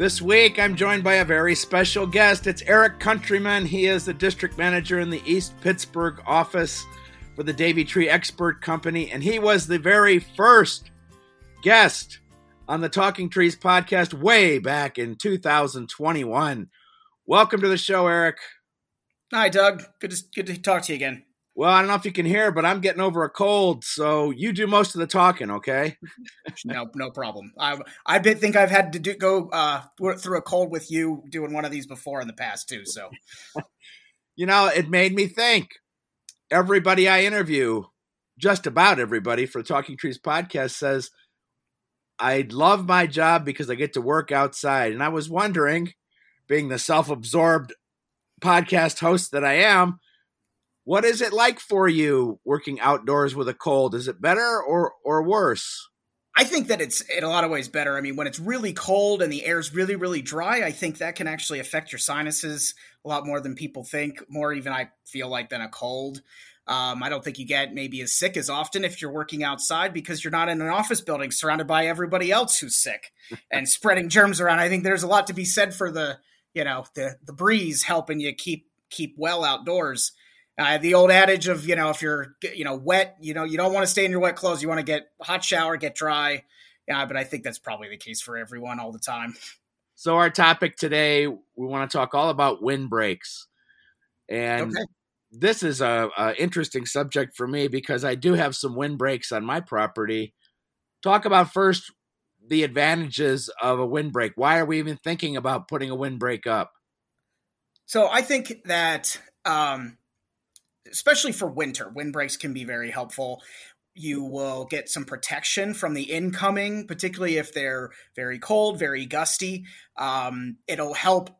This week, I'm joined by a very special guest. It's Eric Countryman. He is the district manager in the East Pittsburgh office for the Davey Tree Expert Company, and he was the very first guest on the Talking Trees podcast way back in 2021. Welcome to the show, Eric. Hi, Doug. Good to, good to talk to you again. Well, I don't know if you can hear, but I'm getting over a cold, so you do most of the talking, okay? no, no problem. I I think I've had to do, go uh, through a cold with you doing one of these before in the past too. So, you know, it made me think. Everybody I interview, just about everybody for Talking Trees podcast, says I love my job because I get to work outside, and I was wondering, being the self-absorbed podcast host that I am what is it like for you working outdoors with a cold? Is it better or or worse? I think that it's in a lot of ways better. I mean, when it's really cold and the air's really, really dry, I think that can actually affect your sinuses a lot more than people think, more even I feel like than a cold. Um, I don't think you get maybe as sick as often if you're working outside because you're not in an office building surrounded by everybody else who's sick and spreading germs around. I think there's a lot to be said for the, you know, the the breeze helping you keep keep well outdoors. Uh, the old adage of you know if you're you know wet, you know you don't want to stay in your wet clothes. You want to get hot shower, get dry. Yeah, but I think that's probably the case for everyone all the time. So our topic today, we want to talk all about windbreaks, and okay. this is a, a interesting subject for me because I do have some windbreaks on my property. Talk about first the advantages of a windbreak. Why are we even thinking about putting a windbreak up? So I think that um, especially for winter, windbreaks can be very helpful. You will get some protection from the incoming, particularly if they're very cold, very gusty. Um, it'll help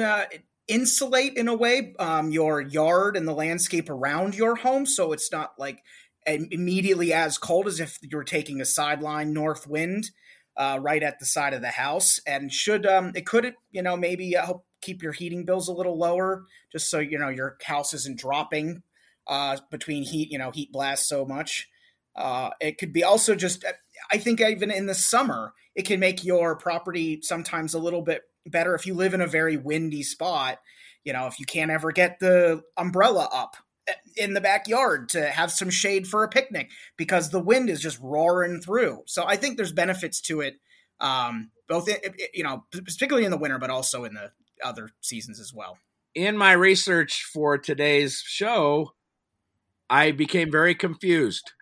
uh, insulate in a way um, your yard and the landscape around your home, so it's not like immediately as cold as if you're taking a sideline north wind uh, right at the side of the house. And should um, it could you know maybe help keep your heating bills a little lower, just so you know your house isn't dropping uh, between heat, you know, heat blasts so much. Uh, it could be also just, I think, even in the summer, it can make your property sometimes a little bit better if you live in a very windy spot. You know, if you can't ever get the umbrella up in the backyard to have some shade for a picnic because the wind is just roaring through. So I think there's benefits to it, um, both you know, particularly in the winter, but also in the other seasons as well. In my research for today's show, I became very confused.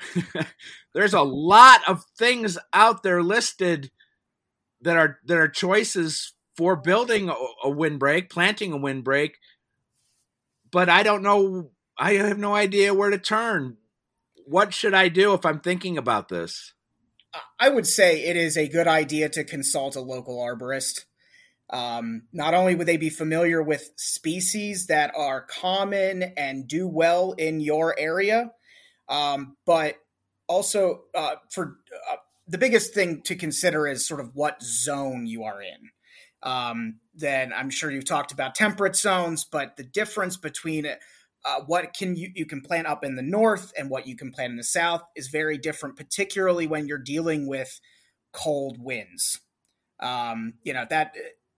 There's a lot of things out there listed that are that are choices for building a, a windbreak, planting a windbreak, but I don't know. I have no idea where to turn. What should I do if I'm thinking about this? I would say it is a good idea to consult a local arborist. Um, not only would they be familiar with species that are common and do well in your area, um, but also uh, for uh, the biggest thing to consider is sort of what zone you are in. Um, then I'm sure you've talked about temperate zones, but the difference between uh, what can you, you can plant up in the north and what you can plant in the south is very different, particularly when you're dealing with cold winds. Um, you know that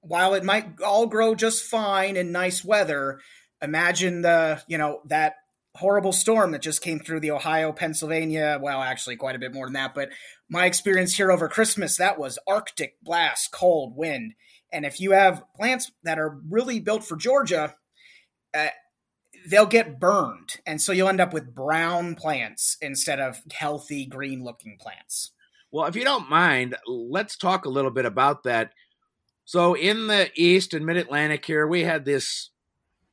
while it might all grow just fine in nice weather, imagine the, you know, that horrible storm that just came through the Ohio, Pennsylvania. Well, actually, quite a bit more than that. But my experience here over Christmas, that was Arctic blast, cold wind. And if you have plants that are really built for Georgia, uh, they'll get burned. And so you'll end up with brown plants instead of healthy, green looking plants. Well, if you don't mind, let's talk a little bit about that so in the East and Mid Atlantic here, we had this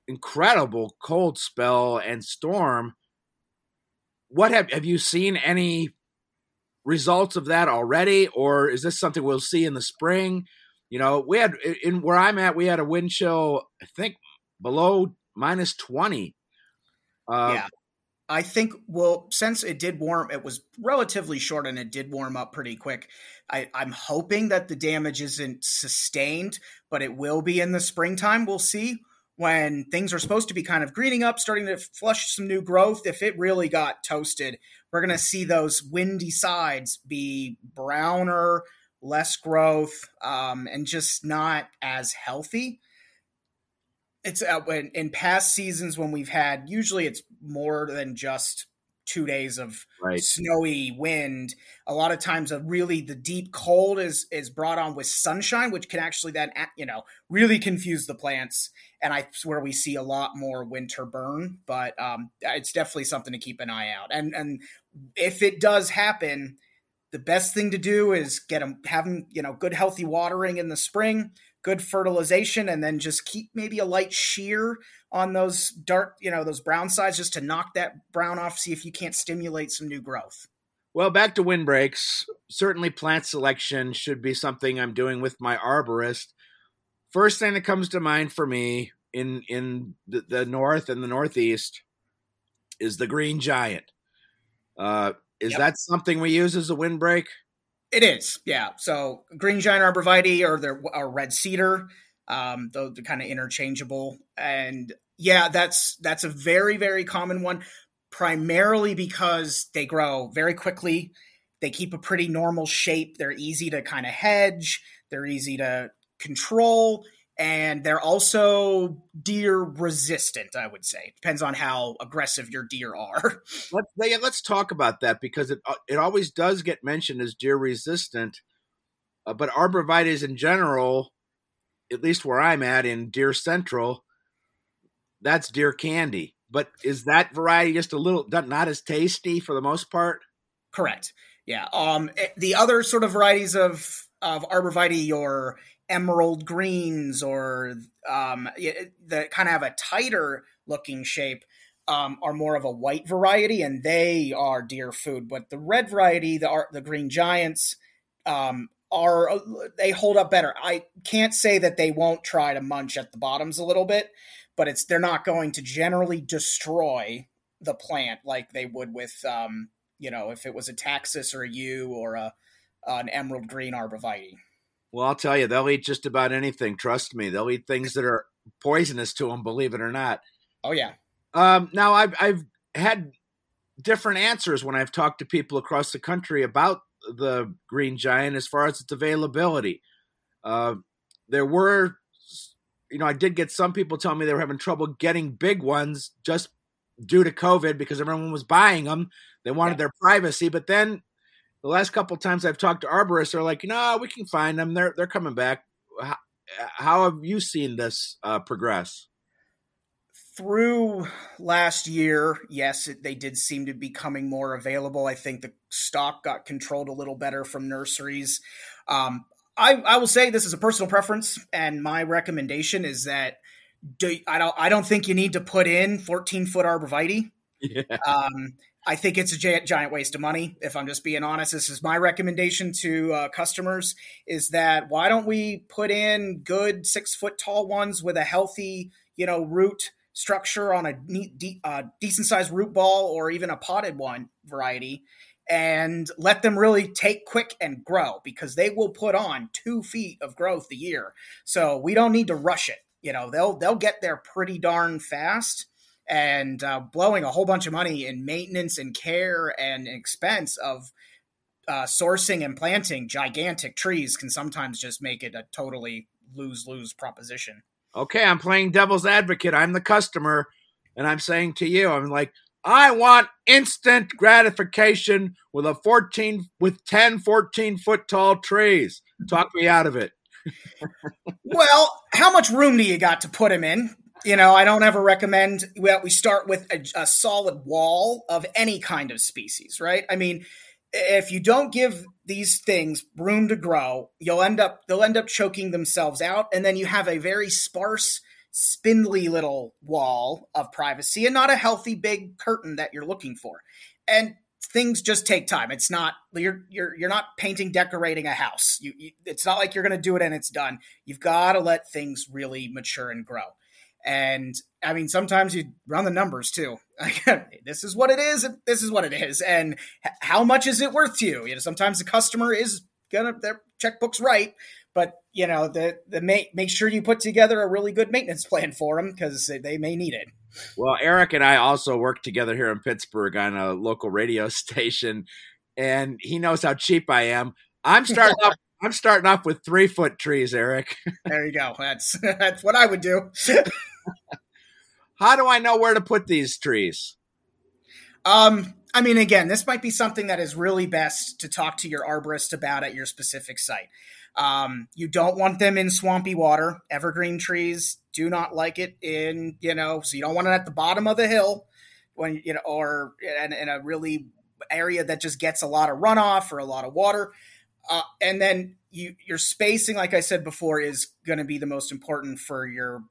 incredible cold spell and storm. What have have you seen any results of that already, or is this something we'll see in the spring? You know, we had in where I'm at, we had a wind chill, I think below minus twenty. Uh, yeah. I think well, since it did warm, it was relatively short and it did warm up pretty quick. I, I'm hoping that the damage isn't sustained, but it will be in the springtime. We'll see when things are supposed to be kind of greening up, starting to flush some new growth. If it really got toasted, we're going to see those windy sides be browner, less growth, um, and just not as healthy it's uh, in past seasons when we've had usually it's more than just two days of right. snowy wind. A lot of times a really the deep cold is is brought on with sunshine which can actually then you know really confuse the plants. And i swear we see a lot more winter burn but um, it's definitely something to keep an eye out. And and if it does happen the best thing to do is get them have them you know good healthy watering in the spring good fertilization and then just keep maybe a light shear on those dark, you know, those brown sides just to knock that brown off, see if you can't stimulate some new growth. Well, back to windbreaks. Certainly, plant selection should be something I'm doing with my arborist. First thing that comes to mind for me in in the, the north and the northeast is the green giant. Uh, is yep. that something we use as a windbreak? It is, yeah. So green giant arborvitae or the or red cedar, um, they're kind of interchangeable, and yeah, that's that's a very very common one, primarily because they grow very quickly. They keep a pretty normal shape. They're easy to kind of hedge. They're easy to control, and they're also deer resistant i would say. Depends on how aggressive your deer are. Let's, let's talk about that because it, uh, it always does get mentioned as deer resistant uh, but arborvitaes in general at least where i'm at in deer central that's deer candy. But is that variety just a little not as tasty for the most part? Correct. Yeah. Um eh, the other sort of varieties of of arborvitae or emerald greens or um, that kind of have a tighter looking shape um, are more of a white variety, and they are deer food. But the red variety, the the green giants, um, are they hold up better. I can't say that they won't try to munch at the bottoms a little bit, but it's they're not going to generally destroy the plant like they would with um, you know if it was a taxus or a yew or a an emerald green arborvitae. Well, I'll tell you, they'll eat just about anything. Trust me, they'll eat things that are poisonous to them. Believe it or not. Oh yeah. Um, now I've I've had different answers when I've talked to people across the country about the green giant as far as its availability. Uh, there were, you know, I did get some people telling me they were having trouble getting big ones just due to COVID because everyone was buying them. They wanted yeah. their privacy, but then the last couple times I've talked to arborists, they're like, no, we can find them. They're they're coming back. How, how have you seen this uh, progress? Through last year, yes, it, they did seem to be coming more available. I think the stock got controlled a little better from nurseries. Um, I, I will say this is a personal preference, and my recommendation is that do, I don't I don't think you need to put in 14 foot arborvitae. Yeah. Um, I think it's a giant waste of money. If I'm just being honest, this is my recommendation to uh, customers: is that why don't we put in good six foot tall ones with a healthy, you know, root structure on a neat, de- uh, decent sized root ball or even a potted one variety, and let them really take quick and grow because they will put on two feet of growth a year. So we don't need to rush it. You know, they'll they'll get there pretty darn fast and uh, blowing a whole bunch of money in maintenance and care and expense of uh, sourcing and planting gigantic trees can sometimes just make it a totally lose lose proposition. Okay, I'm playing devil's advocate. I'm the customer, and I'm saying to you, I'm like, I want instant gratification with a 14 with 10 14 foot tall trees. Talk me out of it. well, how much room do you got to put them in? You know, I don't ever recommend that we start with a, a, solid wall of any kind of species, right? I mean, if you don't give these things room to grow, you'll end up they'll end up choking themselves out, and then you have a very sparse, spindly little wall of privacy, and not a healthy big curtain that you're looking for. And things just take time. It's not you're you're you're not painting decorating a house. You, you it's not like you're going to do it and it's done. You've got to let things really mature and grow. And I mean, sometimes you run the numbers too. this is what it is. This is what it is. And how much is it worth to you? You know, sometimes the customer is gonna their checkbook's right, but you know, the the make make sure you put together a really good maintenance plan for them because they may need it. Well, Eric and I also work together here in Pittsburgh on a local radio station, and he knows how cheap I am. I'm starting off. I'm starting off with three foot trees, Eric. there you go. That's that's what I would do. how do I know where to put these trees? Um, I mean, again, this might be something that is really best to talk to your arborist about at your specific site. Um, you don't want them in swampy water. Evergreen trees do not like it in, you know, so you don't want it at the bottom of the hill when, you know, or in, in a really area that just gets a lot of runoff or a lot of water. Uh, and then you, your spacing, like I said before, is going to be the most important for your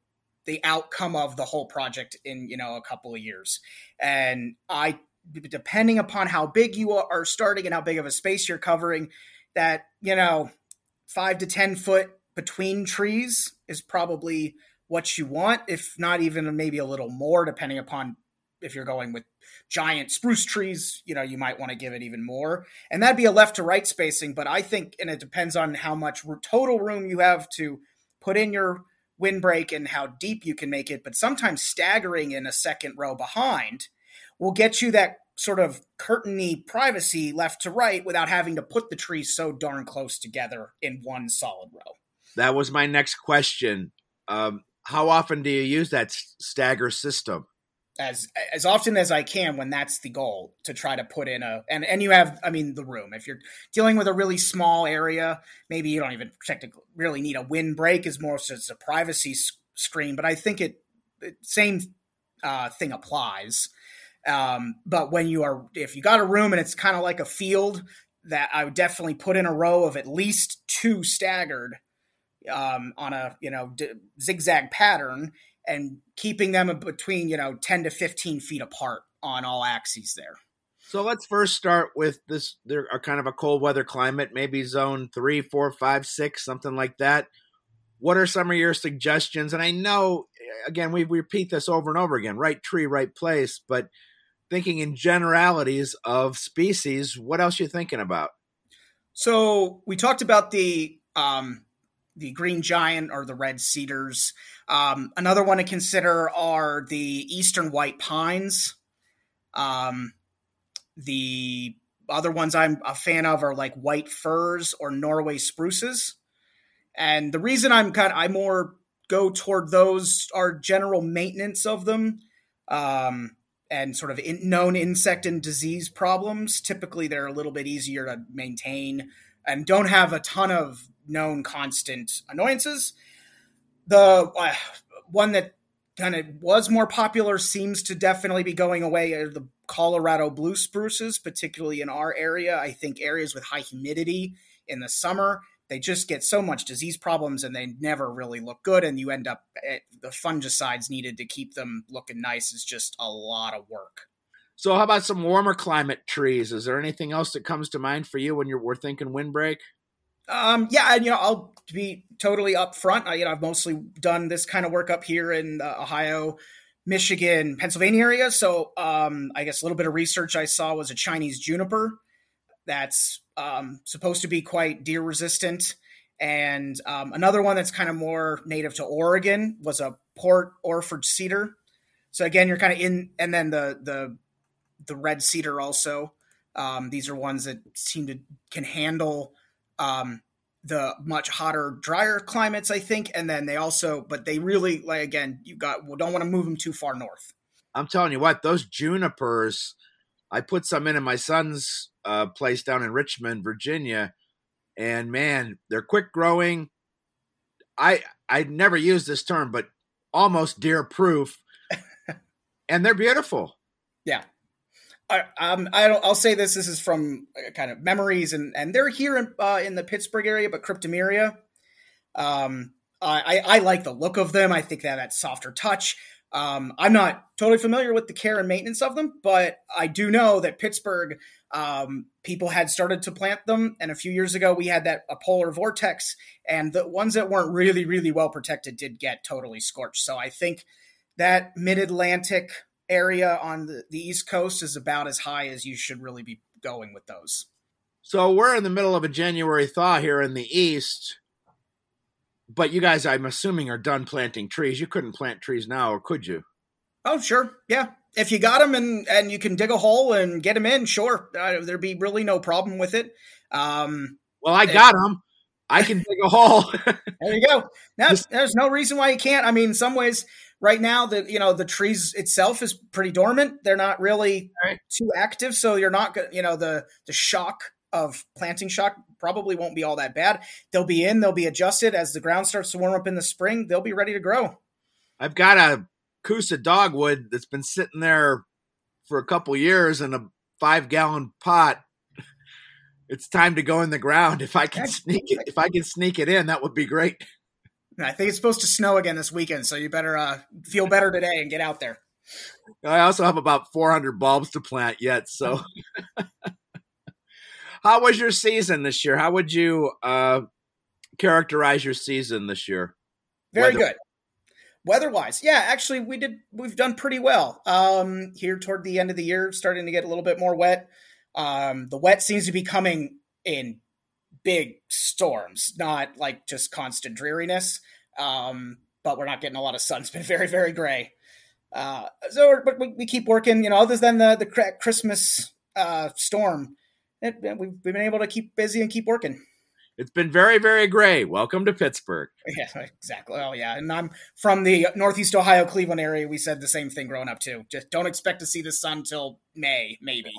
the outcome of the whole project in you know a couple of years. And I, depending upon how big you are starting and how big of a space you're covering, that you know five to 10 foot between trees is probably what you want, if not even maybe a little more, depending upon if you're going with giant spruce trees, you know, you might want to give it even more. And that'd be a left to right spacing, but I think, and it depends on how much total room you have to put in your windbreak and how deep you can make it. But sometimes staggering in a second row behind will get you that sort of curtainy privacy left to right without having to put the trees so darn close together in one solid row. That was my next question. Um, how often do you use that stagger system? As as often as I can when that's the goal to try to put in a and and you have I mean the room. If you're dealing with a really small area maybe you don't even technically really need a windbreak is more so it's a privacy screen but I think it, it same uh, thing applies. Um, but when you are, if you got a room and it's kind of like a field, that I would definitely put in a row of at least two staggered um, on a you know d- zigzag pattern and keeping them between you know 10 to 15 feet apart on all axes there. So let's first start with this there are kind of a cold weather climate maybe zone three four five six something like that. What are some of your suggestions? And i know again we, repeat this over and over again right tree right place but thinking in generalities of species, what else you thinking about? So we talked about the um, the green giant or the red cedars. Um, another one to consider are the eastern white pines. Um, the other ones I'm a fan of are like white firs or Norway spruces. And the reason I'm kind of, I more go toward those are general maintenance of them. Um, and sort of in, known insect and disease problems. Typically, they're a little bit easier to maintain and don't have a ton of known constant annoyances. The uh, one that kind of was more popular seems to definitely be going away are the Colorado blue spruces, particularly in our area. I think areas with high humidity in the summer they just get so much disease problems and they never really look good and you end up eh, the fungicides needed to keep them looking nice is just a lot of work so how about some warmer climate trees is there anything else that comes to mind for you when you're we're thinking windbreak um, yeah, and you know, I'll be totally upfront. I, you know, I've mostly done this kind of work up here in uh, Ohio, Michigan, Pennsylvania area. So, um, I guess a little bit of research I saw was a Chinese juniper that's um, supposed to be quite deer resistant. And um, another one that's kind of more native to Oregon was a Port Orford cedar. So again, you're kind of in, and then the the the red cedar also. Um, these are ones that seem to can handle um, the much hotter, drier climates, I think. And then they also, but they really like again, you got well, don't want to move them too far north. I'm telling you what, those junipers. I put some in in my son's uh, place down in Richmond, Virginia, and man, they're quick growing. I I never use this term, but almost deer proof, and they're beautiful. Yeah, I, um, I don't. I'll say this. This is from uh, kind of memories, and and they're here in uh, in the Pittsburgh area, but Cryptomeria. Um, I I like the look of them. I think have that softer touch. Um, I'm not totally familiar with the care and maintenance of them, but I do know that Pittsburgh um, people had started to plant them. And a few years ago, we had that a polar vortex, and the ones that weren't really, really well protected did get totally scorched. So I think that mid Atlantic area on the, the East Coast is about as high as you should really be going with those. So we're in the middle of a January thaw here in the East. But you guys, I'm assuming, are done planting trees. You couldn't plant trees now, or could you? Oh, sure. Yeah. If you got them and, and you can dig a hole and get them in, sure. Uh, there'd be really no problem with it. Um, well, I got them. I can dig a hole. there you go. Now, there's no reason why you can't. I mean, in some ways, right now, the you know the trees itself is pretty dormant. They're not really right. too active, so you're not you know the the shock of planting shock probably won't be all that bad. They'll be in, they'll be adjusted as the ground starts to warm up in the spring. They'll be ready to grow. I've got a Kousa dogwood that's been sitting there for a couple years in a five gallon pot. It's time to go in the ground. If I can sneak it, if I can sneak it in, that would be great. I think it's supposed to snow again this weekend, so you better uh, feel better today and get out there. I also have about 400 bulbs to plant yet, so How was your season this year? How would you uh, characterize your season this year? Very Weather- good. Weather-wise, yeah, actually, we did. We've done pretty well um, here toward the end of the year, starting to get a little bit more wet. Um, the wet seems to be coming in big storms, not like just constant dreariness. Um, but we're not getting a lot of sun. It's been very, very gray. Uh, so, but we, we, keep working. You know, other than the the Christmas uh, storm, it, we've been able to keep busy and keep working. It's been very, very gray. Welcome to Pittsburgh. Yeah, exactly. Oh, yeah. And I'm from the Northeast Ohio, Cleveland area. We said the same thing growing up, too. Just don't expect to see the sun till May, maybe.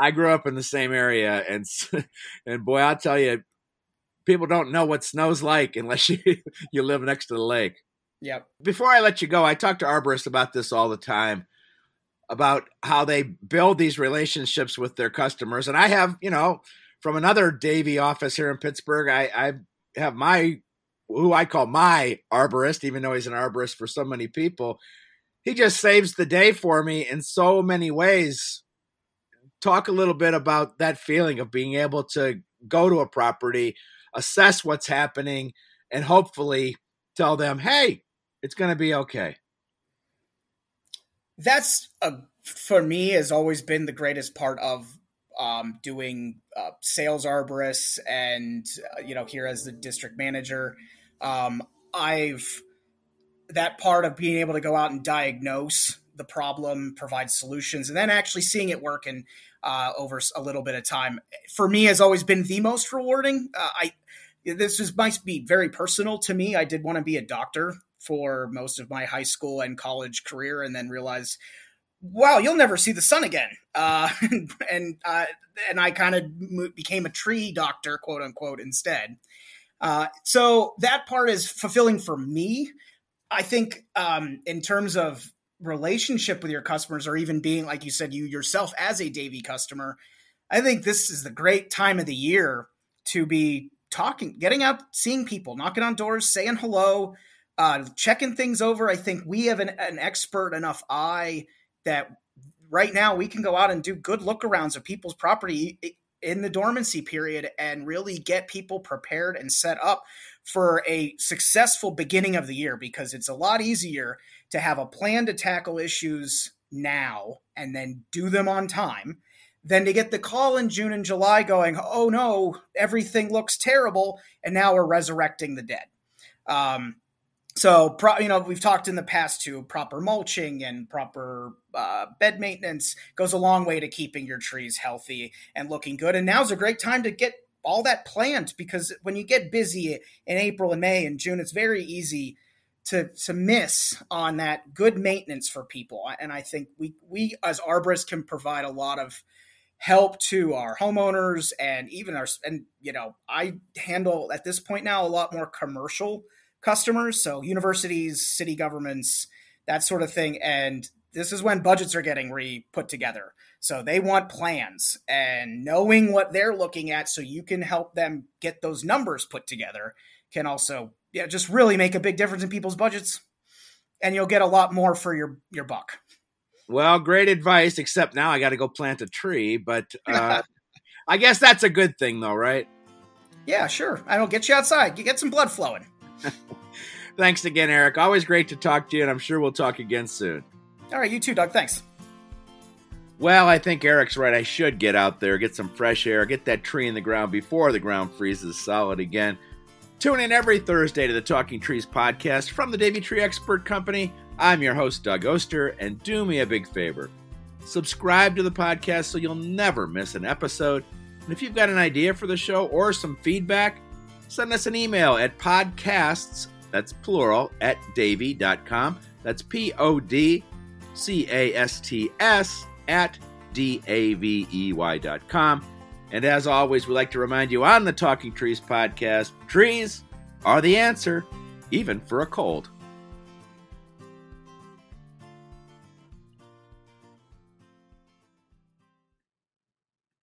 I grew up in the same area. And, and boy, I'll tell you, people don't know what snow's like unless you, you live next to the lake. Yep. Before I let you go, I talk to arborists about this all the time about how they build these relationships with their customers. And I have, you know, from another Davey office here in Pittsburgh, I, I have my who I call my arborist, even though he's an arborist for so many people. He just saves the day for me in so many ways. Talk a little bit about that feeling of being able to go to a property, assess what's happening, and hopefully tell them, hey, it's going to be okay that's a for me has always been the greatest part of um, doing uh, sales arborists and uh, you know here as the district manager. Um, i've that part of being able to go out and diagnose the problem provide solutions and then actually seeing it work and uh, over a little bit of time for me has always been the most rewarding. Uh, i this is might be very personal to me. I did want to be a doctor for most of my high school and college career, and then realized, wow, you'll never see the sun again. Uh, and uh, and I kind of became a tree doctor, quote unquote, instead. Uh, so that part is fulfilling for me. I think um, in terms of relationship with your customers, or even being like you said, you yourself as a Davey customer, I think this is the great time of the year to be talking, getting out, seeing people, knocking on doors, saying hello, uh, checking things over. I think we have an, an expert enough eye that right now we can go out and do good look arounds of people's property in the dormancy period and really get people prepared and set up for a successful beginning of the year because it's a lot easier to have a plan to tackle issues now and then do them on time than to get the call in June and July going, oh no, everything looks terrible, and now we're resurrecting the dead. Um, so, pro, you know, we've talked in the past to proper mulching and proper uh, bed maintenance goes a long way to keeping your trees healthy and looking good. And now's a great time to get all that planned because when you get busy in April and May and June, it's very easy to to miss on that good maintenance for people. And I think we we as arborists can provide a lot of help to our homeowners and even our and you know I handle at this point now a lot more commercial customers, so universities, city governments, that sort of thing. And this is when budgets are getting re put together. So they want plans and knowing what they're looking at so you can help them get those numbers put together can also yeah, just really make a big difference in people's budgets. And you'll get a lot more for your your buck. Well, great advice, except now I got to go plant a tree, but uh, I guess that's a good thing though, right? Yeah, sure. I will get you outside. You get some blood flowing. Thanks again, Eric. Always great to talk to you, and I'm sure we'll talk again soon. All right, you too, Doug. Thanks. Well, I think Eric's right. I should get out there, get some fresh air, get that tree in the ground before the ground freezes solid again. Tune in every Thursday to the Talking Trees podcast from the Davey Tree Expert Company. I'm your host, Doug Oster, and do me a big favor subscribe to the podcast so you'll never miss an episode. And if you've got an idea for the show or some feedback, send us an email at podcasts, that's plural, at davey.com. That's P O D C A S T S at D A V E Y.com. And as always, we like to remind you on the Talking Trees podcast trees are the answer, even for a cold.